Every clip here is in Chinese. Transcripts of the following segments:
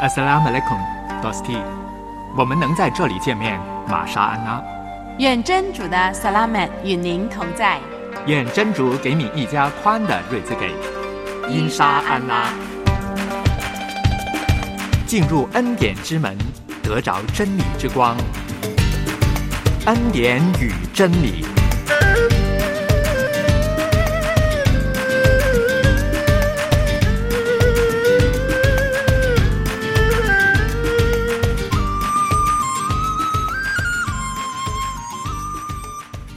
Assalamu alaikum, Dosti。我们能在这里见面，玛莎安娜。愿真主的萨拉曼与您同在。愿真主给你一家宽的瑞兹给。因沙安拉。进入恩典之门，得着真理之光。恩典与真理。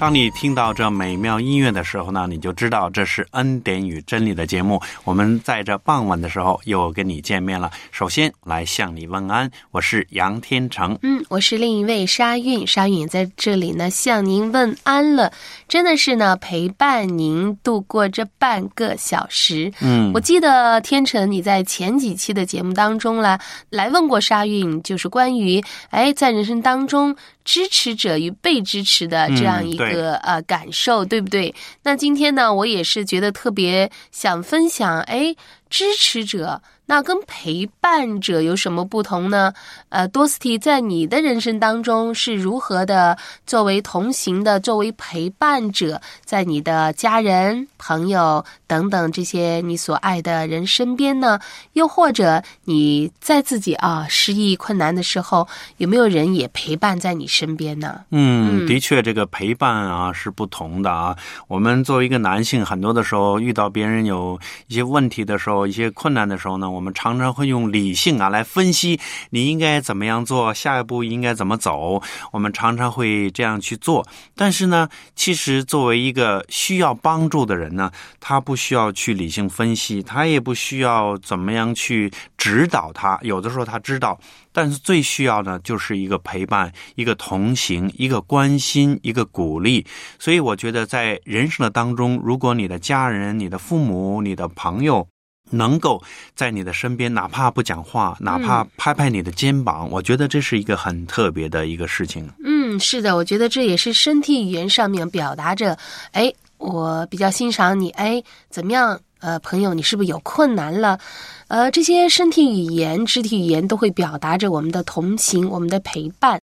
当你听到这美妙音乐的时候呢，你就知道这是恩典与真理的节目。我们在这傍晚的时候又跟你见面了。首先来向你问安，我是杨天成。嗯，我是另一位沙韵，沙韵在这里呢向您问安了。真的是呢陪伴您度过这半个小时。嗯，我记得天成你在前几期的节目当中啦，来问过沙韵，就是关于哎在人生当中。支持者与被支持的这样一个呃感受，对不对？那今天呢，我也是觉得特别想分享，哎，支持者。那跟陪伴者有什么不同呢？呃，多斯蒂在你的人生当中是如何的作为同行的、作为陪伴者，在你的家人、朋友等等这些你所爱的人身边呢？又或者你在自己啊失意困难的时候，有没有人也陪伴在你身边呢？嗯，的确，这个陪伴啊是不同的啊。我们作为一个男性，很多的时候遇到别人有一些问题的时候、一些困难的时候呢。我们我们常常会用理性啊来分析你应该怎么样做，下一步应该怎么走。我们常常会这样去做，但是呢，其实作为一个需要帮助的人呢，他不需要去理性分析，他也不需要怎么样去指导他。有的时候他知道，但是最需要的就是一个陪伴、一个同行、一个关心、一个鼓励。所以，我觉得在人生的当中，如果你的家人、你的父母、你的朋友，能够在你的身边，哪怕不讲话，哪怕拍拍你的肩膀，我觉得这是一个很特别的一个事情。嗯，是的，我觉得这也是身体语言上面表达着，哎，我比较欣赏你，哎，怎么样？呃，朋友，你是不是有困难了？呃，这些身体语言、肢体语言都会表达着我们的同情，我们的陪伴。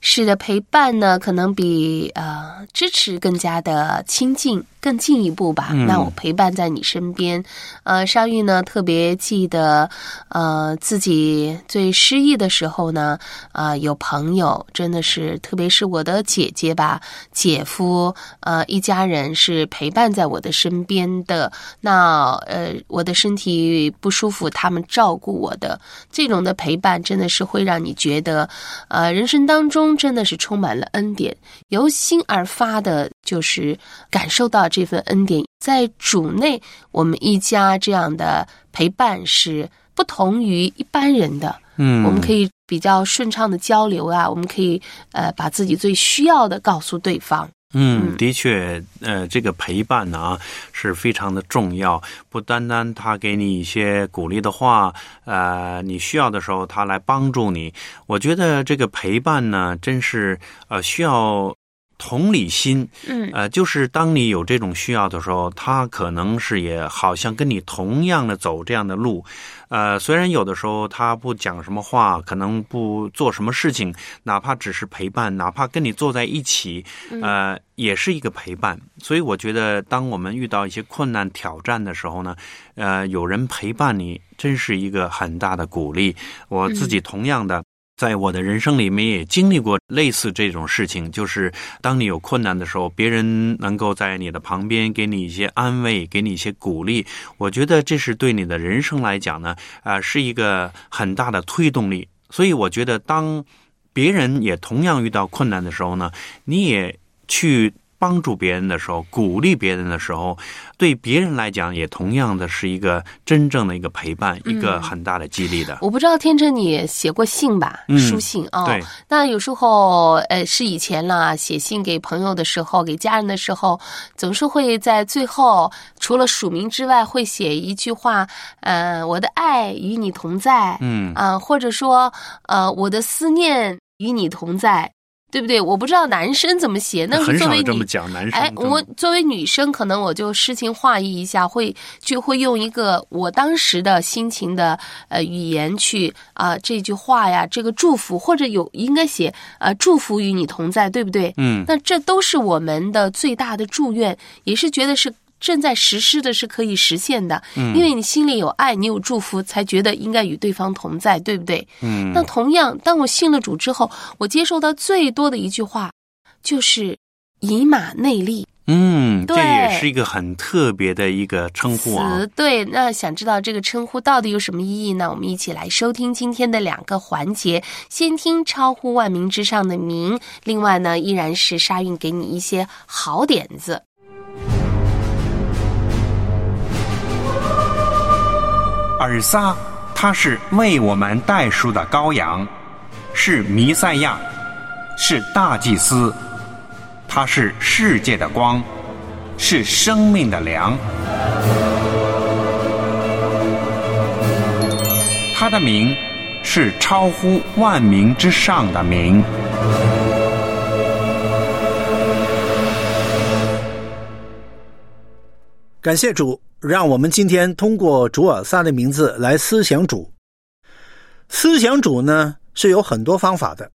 是的，陪伴呢，可能比呃支持更加的亲近。更进一步吧，那我陪伴在你身边。呃，沙玉呢特别记得，呃，自己最失意的时候呢，啊，有朋友真的是，特别是我的姐姐吧、姐夫，呃，一家人是陪伴在我的身边的。那呃，我的身体不舒服，他们照顾我的，这种的陪伴真的是会让你觉得，呃，人生当中真的是充满了恩典，由心而发的，就是感受到。这份恩典在主内，我们一家这样的陪伴是不同于一般人的。嗯，我们可以比较顺畅的交流啊，我们可以呃把自己最需要的告诉对方。嗯，的确，呃，这个陪伴呢是非常的重要，不单单他给你一些鼓励的话，呃，你需要的时候他来帮助你。我觉得这个陪伴呢，真是呃需要。同理心，嗯，呃，就是当你有这种需要的时候，他可能是也好像跟你同样的走这样的路，呃，虽然有的时候他不讲什么话，可能不做什么事情，哪怕只是陪伴，哪怕跟你坐在一起，呃，也是一个陪伴。所以我觉得，当我们遇到一些困难挑战的时候呢，呃，有人陪伴你，真是一个很大的鼓励。我自己同样的。在我的人生里面也经历过类似这种事情，就是当你有困难的时候，别人能够在你的旁边给你一些安慰，给你一些鼓励。我觉得这是对你的人生来讲呢，啊，是一个很大的推动力。所以我觉得，当别人也同样遇到困难的时候呢，你也去。帮助别人的时候，鼓励别人的时候，对别人来讲也同样的是一个真正的一个陪伴，一个很大的激励的。我不知道天成你写过信吧？书信啊。对。那有时候，呃，是以前啦，写信给朋友的时候，给家人的时候，总是会在最后，除了署名之外，会写一句话：，呃，我的爱与你同在。嗯。啊，或者说，呃，我的思念与你同在。对不对？我不知道男生怎么写，那很作为女少这么讲，男生哎，我作为女生，可能我就诗情画意一下，会就会用一个我当时的心情的呃语言去啊、这句话呀，这个祝福，或者有应该写呃祝福与你同在，对不对？嗯那这都是我们的最大的祝愿，也是觉得是正在实施的，是可以实现的。嗯，因为你心里有爱，你有祝福，才觉得应该与对方同在，对不对？嗯那同样，当我信了主之后，我接受到最多的一句话就是以马内利。嗯，这也是一个很特别的一个称呼啊词。对，那想知道这个称呼到底有什么意义呢？我们一起来收听今天的两个环节，先听超乎万民之上的名，另外呢，依然是沙韵给你一些好点子。尔撒，他是为我们代赎的羔羊，是弥赛亚，是大祭司，他是世界的光，是生命的粮。他的名是超乎万民之上的名。感谢主，让我们今天通过主尔撒的名字来思想主。思想主呢是有很多方法的，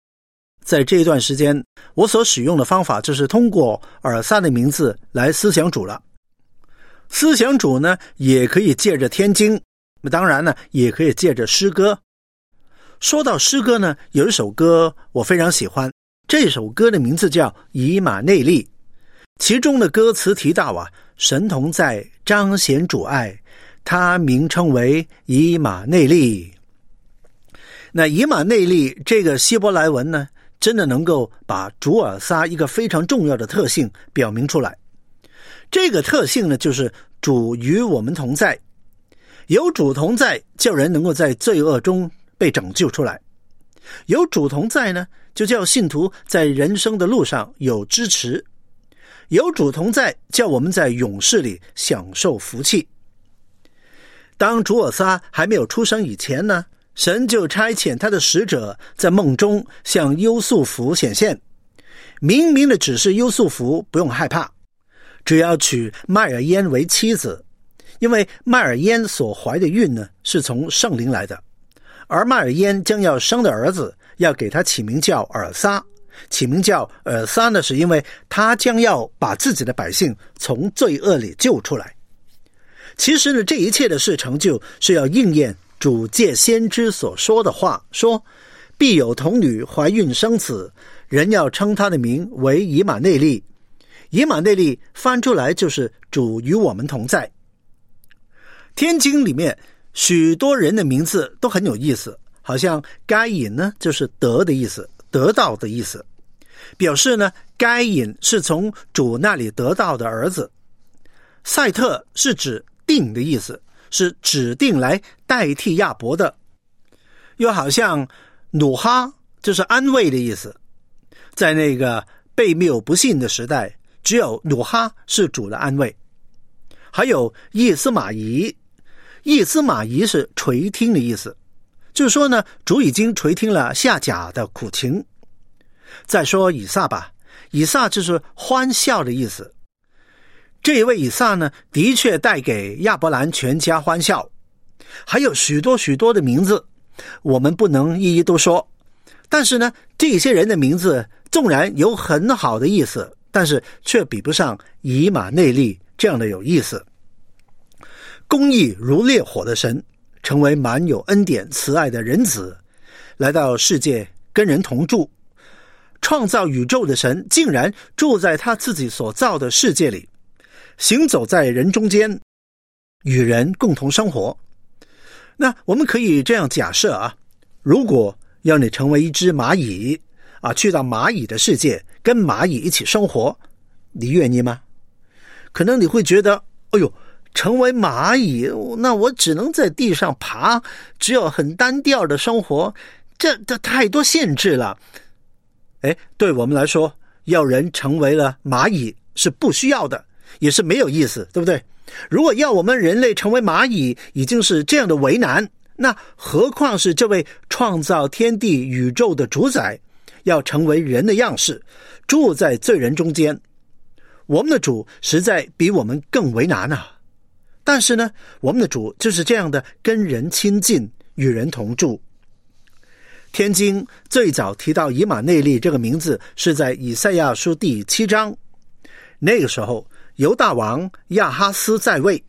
在这一段时间，我所使用的方法就是通过尔撒的名字来思想主了。思想主呢，也可以借着天经，当然呢，也可以借着诗歌。说到诗歌呢，有一首歌我非常喜欢，这首歌的名字叫《以马内利》，其中的歌词提到啊，神同在，彰显主爱，他名称为以马内利。那以马内利这个希伯来文呢，真的能够把主尔撒一个非常重要的特性表明出来。这个特性呢，就是主与我们同在，有主同在，叫人能够在罪恶中被拯救出来；有主同在呢，就叫信徒在人生的路上有支持；有主同在，叫我们在勇士里享受福气。当主尔撒还没有出生以前呢，神就差遣他的使者在梦中向优素福显现，明明的指示优素福不用害怕，只要娶麦尔燕为妻子，因为麦尔燕所怀的孕呢是从圣灵来的，而麦尔燕将要生的儿子要给他起名叫尔撒，起名叫尔撒呢，是因为他将要把自己的百姓从罪恶里救出来。其实呢，这一切的事成就是要应验主借先知所说的话，说必有童女怀孕生子，人要称他的名为以马内利。以马内利翻出来就是主与我们同在。天经里面许多人的名字都很有意思，好像该隐呢就是德的意思，得到的意思，表示呢该隐是从主那里得到的儿子。赛特是指定的意思，是指定来代替亚伯的，又好像努哈就是安慰的意思，在那个被谬不信的时代，只有努哈是主的安慰。还有叶斯玛仪，叶斯玛仪是垂听的意思，就说呢，主已经垂听了夏甲的苦情。再说以撒吧，以撒就是欢笑的意思。这一位以撒呢，的确带给亚伯兰全家欢笑，还有许多许多的名字，我们不能一一都说。但是呢，这些人的名字纵然有很好的意思，但是却比不上以马内利这样的有意思。公义如烈火的神，成为满有恩典慈爱的人子，来到世界跟人同住。创造宇宙的神竟然住在他自己所造的世界里。行走在人中间，与人共同生活。那我们可以这样假设啊，如果要你成为一只蚂蚁啊，去到蚂蚁的世界，跟蚂蚁一起生活，你愿意吗？可能你会觉得，哎呦，成为蚂蚁，那我只能在地上爬，只有很单调的生活，这这太多限制了。哎，对我们来说，要人成为了蚂蚁是不需要的。也是没有意思，对不对？如果要我们人类成为蚂蚁，已经是这样的为难，那何况是这位创造天地宇宙的主宰，要成为人的样式，住在罪人中间。我们的主实在比我们更为难啊！但是呢，我们的主就是这样的，跟人亲近，与人同住。天经最早提到以马内利这个名字，是在以赛亚书第七章。那个时候，犹大王亚哈斯在位，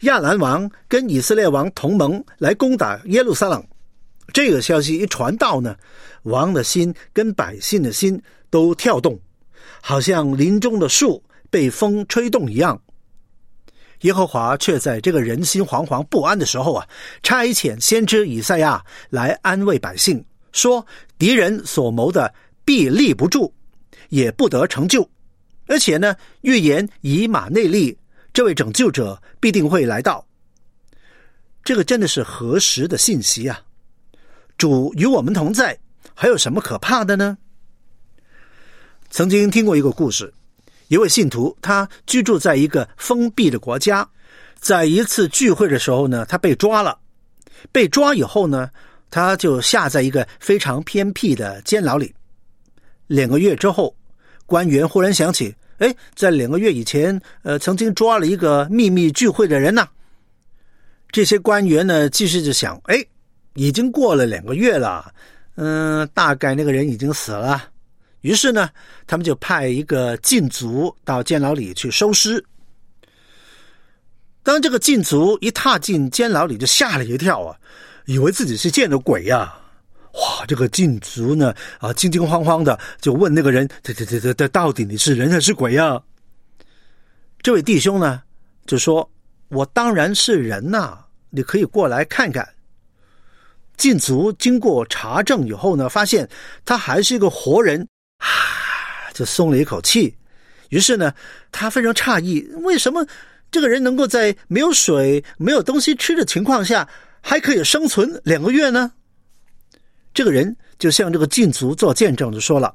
亚兰王跟以色列王同盟来攻打耶路撒冷。这个消息一传到呢，王的心跟百姓的心都跳动，好像林中的树被风吹动一样。耶和华却在这个人心惶惶不安的时候啊，差遣先知以赛亚来安慰百姓，说敌人所谋的必立不住，也不得成就。而且呢，预言以马内利这位拯救者必定会来到。这个真的是何时的信息啊！主与我们同在，还有什么可怕的呢？曾经听过一个故事，一位信徒他居住在一个封闭的国家，在一次聚会的时候呢，他被抓了。被抓以后呢，他就下在一个非常偏僻的监牢里。两个月之后，官员忽然想起，哎，在两个月以前，呃，曾经抓了一个秘密聚会的人呐。这些官员呢，继续就想，哎。已经过了两个月了，嗯，大概那个人已经死了。于是呢，他们就派一个禁足到监牢里去收尸。当这个禁足一踏进监牢里，就吓了一跳啊，以为自己是见了鬼呀！哇，这个禁足呢，啊，惊惊慌慌的就问那个人：“这、这、这、这这，到底你是人还是鬼呀？”这位弟兄呢，就说：“我当然是人呐，你可以过来看看。”禁足经过查证以后呢，发现他还是一个活人，啊，就松了一口气。于是呢，他非常诧异，为什么这个人能够在没有水、没有东西吃的情况下，还可以生存两个月呢？这个人就向这个禁足做见证就说了：“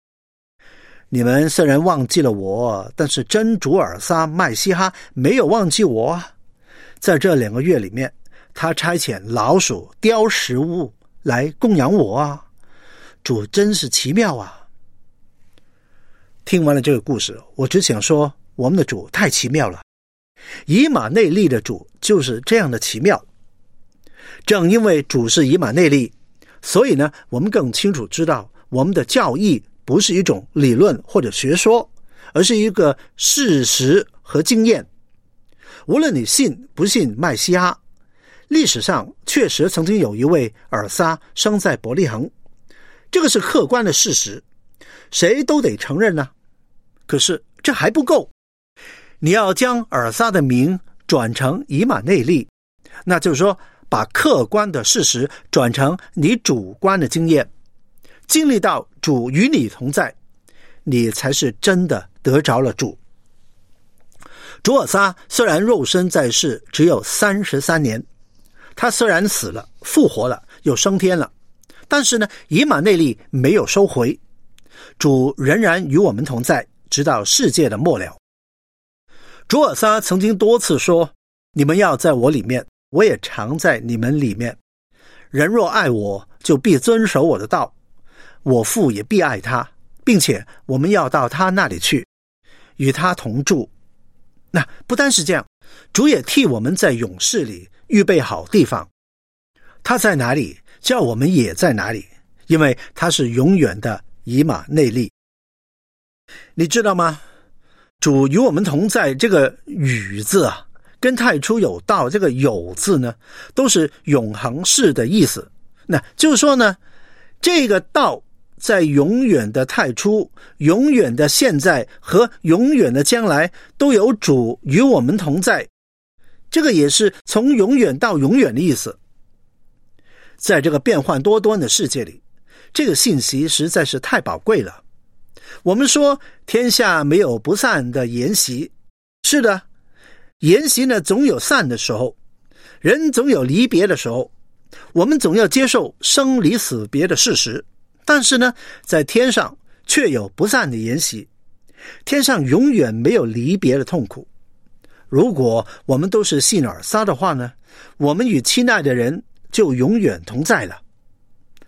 你们虽然忘记了我，但是真主尔撒麦西哈没有忘记我，在这两个月里面。”他差遣老鼠叼食物来供养我啊！主真是奇妙啊！听完了这个故事，我只想说，我们的主太奇妙了。以马内利的主就是这样的奇妙。正因为主是以马内利，所以呢，我们更清楚知道，我们的教义不是一种理论或者学说，而是一个事实和经验。无论你信不信麦西亚。历史上确实曾经有一位尔撒生在伯利恒，这个是客观的事实，谁都得承认呢。可是这还不够，你要将尔撒的名转成以马内利，那就是说把客观的事实转成你主观的经验，经历到主与你同在，你才是真的得着了主。主尔撒虽然肉身在世只有三十三年。他虽然死了，复活了，又升天了，但是呢，以马内利没有收回，主仍然与我们同在，直到世界的末了。主尔撒曾经多次说：“你们要在我里面，我也常在你们里面。人若爱我，就必遵守我的道，我父也必爱他，并且我们要到他那里去，与他同住。那不单是这样，主也替我们在勇士里。”预备好地方，他在哪里，叫我们也在哪里，因为他是永远的以马内利。你知道吗？主与我们同在，这个“与”字啊，跟太初有道这个“有”字呢，都是永恒式的意思。那就是说呢，这个道在永远的太初、永远的现在和永远的将来，都有主与我们同在。这个也是从永远到永远的意思。在这个变幻多端的世界里，这个信息实在是太宝贵了。我们说天下没有不散的筵席，是的，筵席呢总有散的时候，人总有离别的时候，我们总要接受生离死别的事实。但是呢，在天上却有不散的筵席，天上永远没有离别的痛苦。如果我们都是信尔撒的话呢，我们与亲爱的人就永远同在了。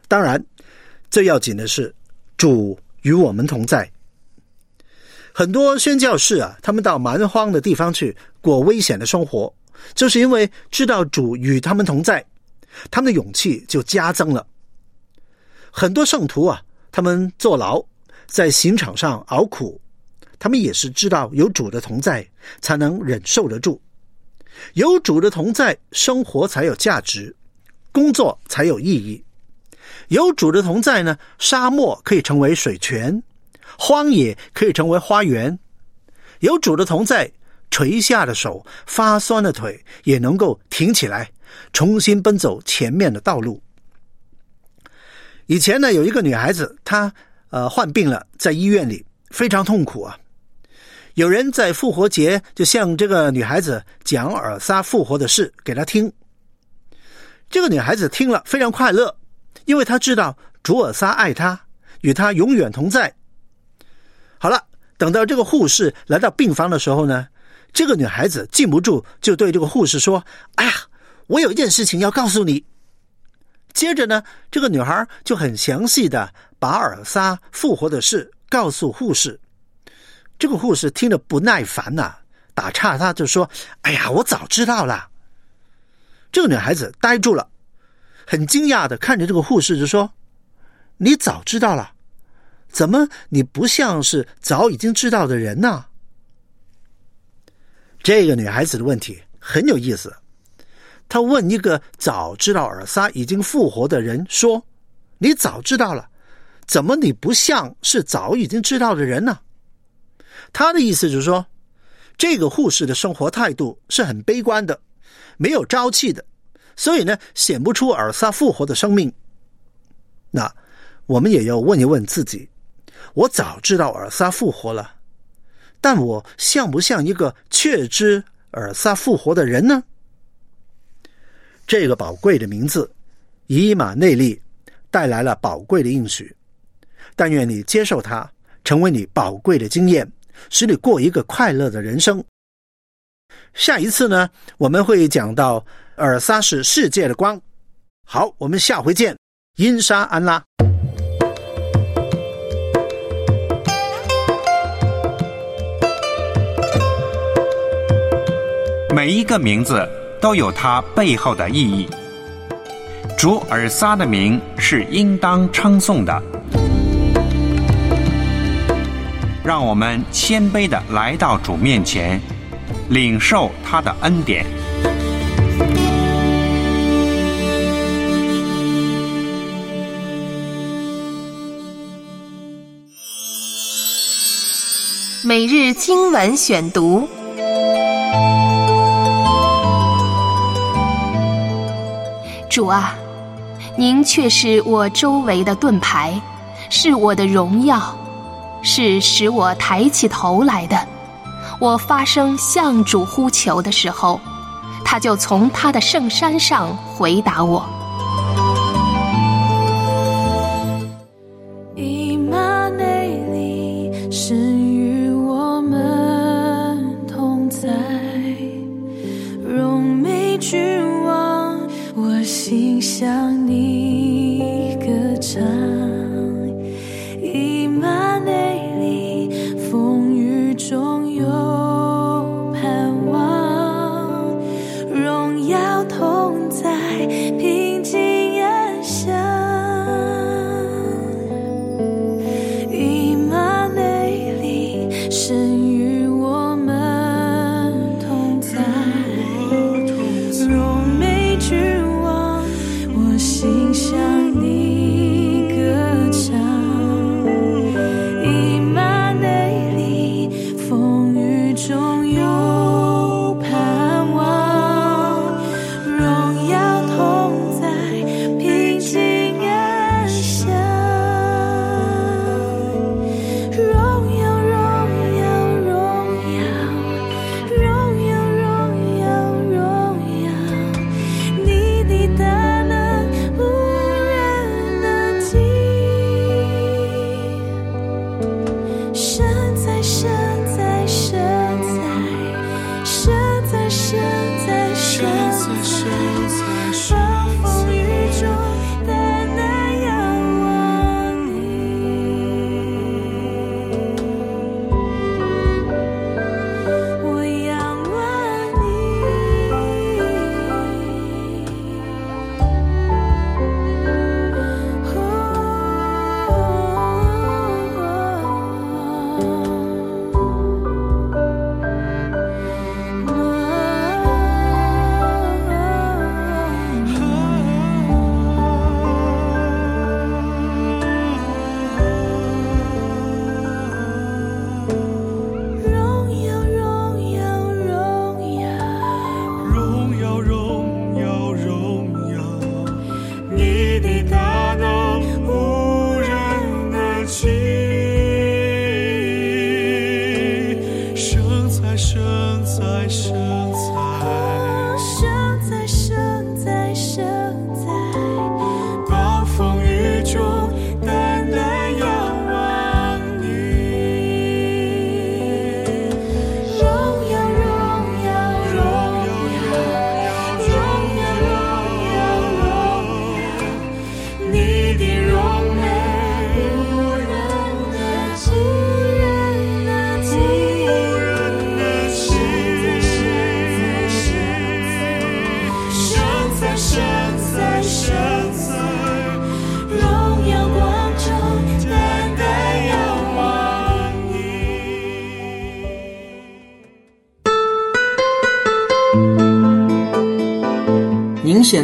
当然，最要紧的是，主与我们同在。很多宣教士啊，他们到蛮荒的地方去过危险的生活，就是因为知道主与他们同在，他们的勇气就加增了。很多圣徒啊，他们坐牢，在刑场上熬苦，他们也是知道有主的同在，才能忍受得住。有主的同在，生活才有价值，工作才有意义。有主的同在呢，沙漠可以成为水泉，荒野可以成为花园。有主的同在，垂下的手、发酸的腿也能够挺起来，重新奔走前面的道路。以前呢，有一个女孩子，她呃患病了，在医院里非常痛苦啊。有人在复活节就向这个女孩子讲尔撒复活的事给她听。这个女孩子听了非常快乐，因为他知道卓尔撒爱他，与他永远同在。好了，等到这个护士来到病房的时候呢，这个女孩子禁不住就对这个护士说：“哎呀，我有一件事情要告诉你。”接着呢，这个女孩就很详细的把尔撒复活的事告诉护士。这个护士听着不耐烦呐，打岔，他就说：“哎呀，我早知道了。”这个女孩子呆住了，很惊讶的看着这个护士，就说：“你早知道了？怎么你不像是早已经知道的人呢？”这个女孩子的问题很有意思，她问一个早知道尔撒已经复活的人说：“你早知道了，怎么你不像是早已经知道的人呢？”他的意思就是说，这个护士的生活态度是很悲观的，没有朝气的，所以呢，显不出尔撒复活的生命。那我们也要问一问自己：我早知道尔撒复活了，但我像不像一个确知尔撒复活的人呢？这个宝贵的名字“以马内利”带来了宝贵的应许，但愿你接受它，成为你宝贵的经验。使你过一个快乐的人生。下一次呢，我们会讲到尔撒是世界的光。好，我们下回见，因沙安拉。每一个名字都有它背后的意义。主尔撒的名是应当称颂的。让我们谦卑的来到主面前，领受他的恩典。每日经文选读，主啊，您却是我周围的盾牌，是我的荣耀。是使我抬起头来的。我发声向主呼求的时候，他就从他的圣山上回答我。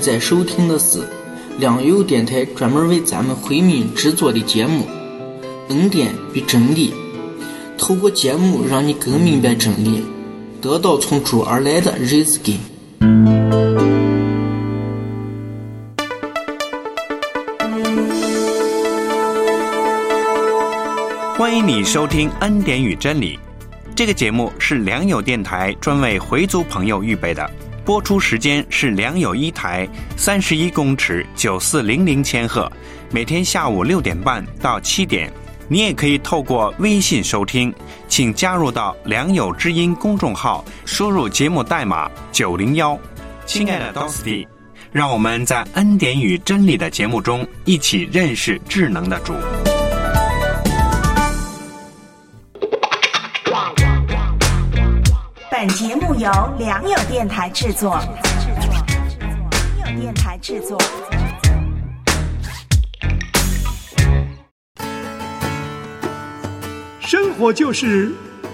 在收听的是良友电台专门为咱们回民制作的节目《恩典与真理》，透过节目让你更明白真理，得到从主而来的日子给。欢迎你收听《恩典与真理》这个节目，是良友电台专为回族朋友预备的。播出时间是良友一台三十一公尺九四零零千赫，每天下午六点半到七点。你也可以透过微信收听，请加入到良友之音公众号，输入节目代码九零幺。亲爱的 Dosty，让我们在恩典与真理的节目中一起认识智能的主。本节目由良友电台制作。良友电台制作。生活就是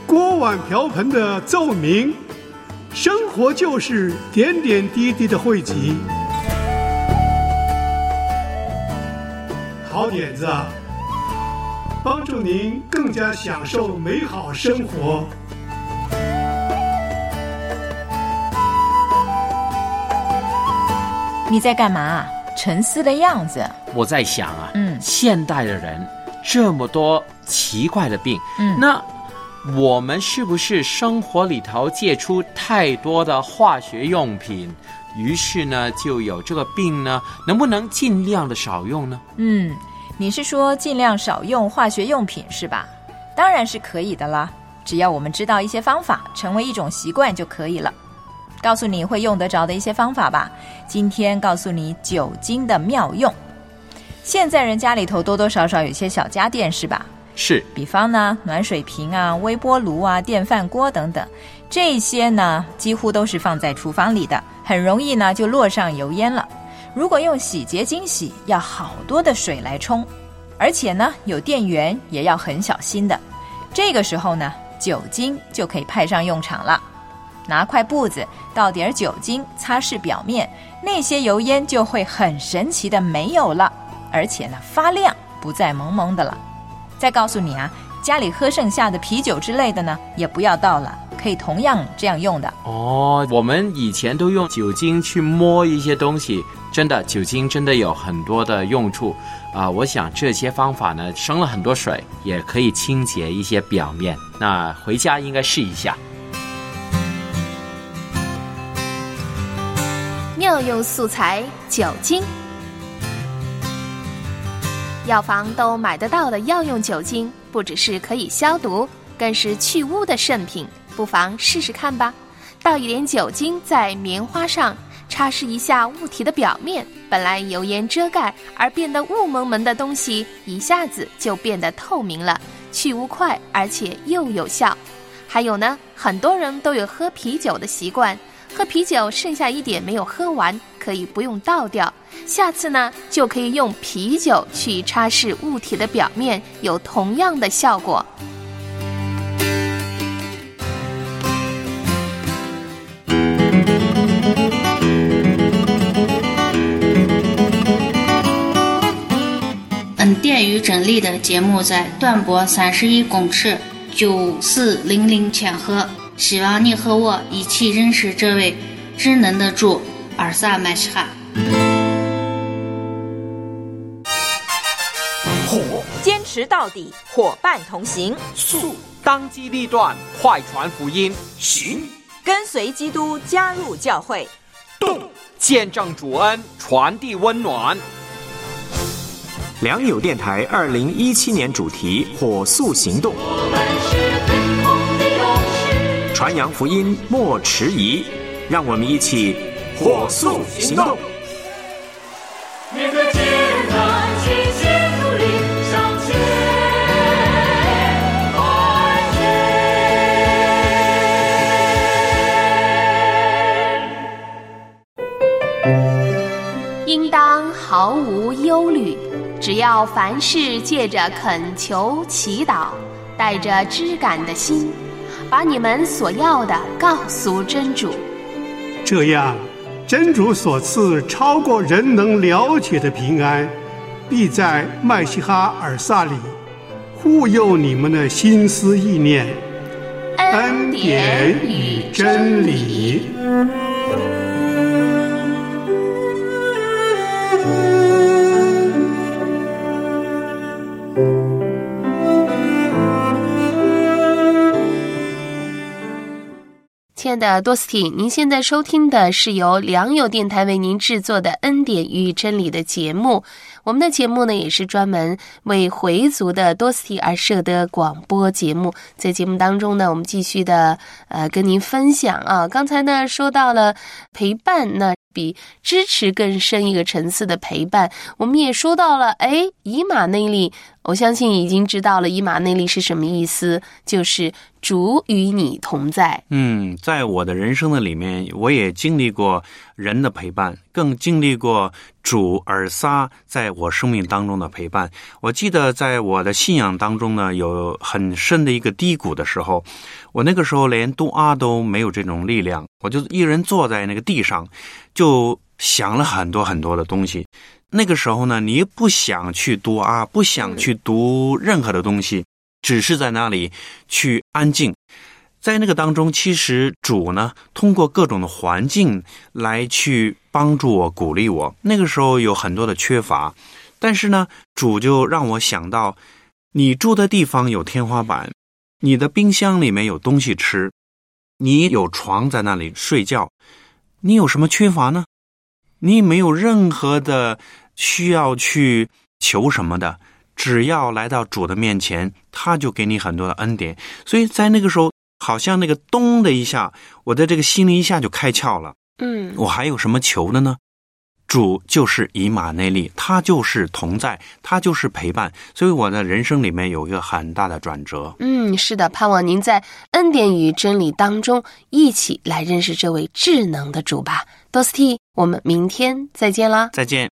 锅碗瓢盆的奏鸣，生活就是点点滴滴的汇集。好点子啊，帮助您更加享受美好生活。你在干嘛？沉思的样子。我在想啊，嗯现代的人这么多奇怪的病，嗯那我们是不是生活里头借出太多的化学用品，于是呢就有这个病呢？能不能尽量的少用呢？嗯，你是说尽量少用化学用品是吧？当然是可以的啦，只要我们知道一些方法，成为一种习惯就可以了。告诉你会用得着的一些方法吧。今天告诉你酒精的妙用。现在人家里头多多少少有些小家电是吧？是，比方呢，暖水瓶啊、微波炉啊、电饭锅等等，这些呢几乎都是放在厨房里的，很容易呢就落上油烟了。如果用洗洁精洗，要好多的水来冲，而且呢有电源也要很小心的。这个时候呢，酒精就可以派上用场了。拿块布子倒点酒精擦拭表面，那些油烟就会很神奇的没有了，而且呢发亮，不再蒙蒙的了。再告诉你啊，家里喝剩下的啤酒之类的呢，也不要倒了，可以同样这样用的。哦，我们以前都用酒精去摸一些东西，真的酒精真的有很多的用处啊、我想这些方法呢，省了很多水，也可以清洁一些表面。那回家应该试一下。妙用素材酒精。药房都买得到的药用酒精，不只是可以消毒，更是去污的圣品，不妨试试看吧。倒一点酒精在棉花上，擦拭一下物体的表面，本来油烟遮盖而变得雾蒙蒙的东西，一下子就变得透明了，去污快，而且又有效。还有呢，很多人都有喝啤酒的习惯，喝啤酒剩下一点没有喝完，可以不用倒掉。下次呢，就可以用啤酒去擦拭物体的表面，有同样的效果。恩典与整理的节目在短波三十一公尺九四零零千赫，希望你和我一起认识这位智能的主尔萨麦西哈。火。坚持到底，伙伴同行，速。当机立断，快传福音；行。跟随基督，加入教会。动。见证主恩，传递温暖。良友电台二零一七年主题“火速行动”，传扬福音莫迟疑，让我们一起火速行动。面对艰难，齐心努力向前迈应当毫无忧虑，只要凡事借着恳求、祈祷，带着知感的心，把你们所要的告诉真主。这样，真主所赐超过人能了解的平安，必在麦西哈尔萨里护佑你们的心思意念。恩典与真理。爱的多斯蒂，您现在收听的是由良友电台为您制作的《恩典与真理》的节目。我们的节目呢，也是专门为回族的多斯蒂而设的广播节目。在节目当中呢，我们继续的呃跟您分享啊。刚才呢说到了陪伴，那比支持更深一个层次的陪伴。我们也说到了，哎，以马内利，我相信已经知道了以马内利是什么意思，就是主与你同在。嗯，在我的人生的里面，我也经历过人的陪伴，更经历过主尔撒在我生命当中的陪伴。我记得在我的信仰当中呢，有很深的一个低谷的时候，我那个时候连读阿都没有这种力量，我就一人坐在那个地上，就想了很多很多的东西。那个时候呢，你不想去读啊，不想去读任何的东西，只是在那里去安静。在那个当中，其实主呢，通过各种的环境来去帮助我、鼓励我。那个时候有很多的缺乏，但是呢，主就让我想到，你住的地方有天花板，你的冰箱里面有东西吃，你有床在那里睡觉，你有什么缺乏呢？你没有任何的需要去求什么的，只要来到主的面前，他就给你很多的恩典。所以在那个时候，好像那个咚的一下，我的这个心灵一下就开窍了。嗯，我还有什么求的呢？主就是以马内利，他就是同在，他就是陪伴，所以我的人生里面有一个很大的转折。嗯，是的，盼望您在恩典与真理当中一起来认识这位智能的主吧。多斯蒂，我们明天再见啦！再见。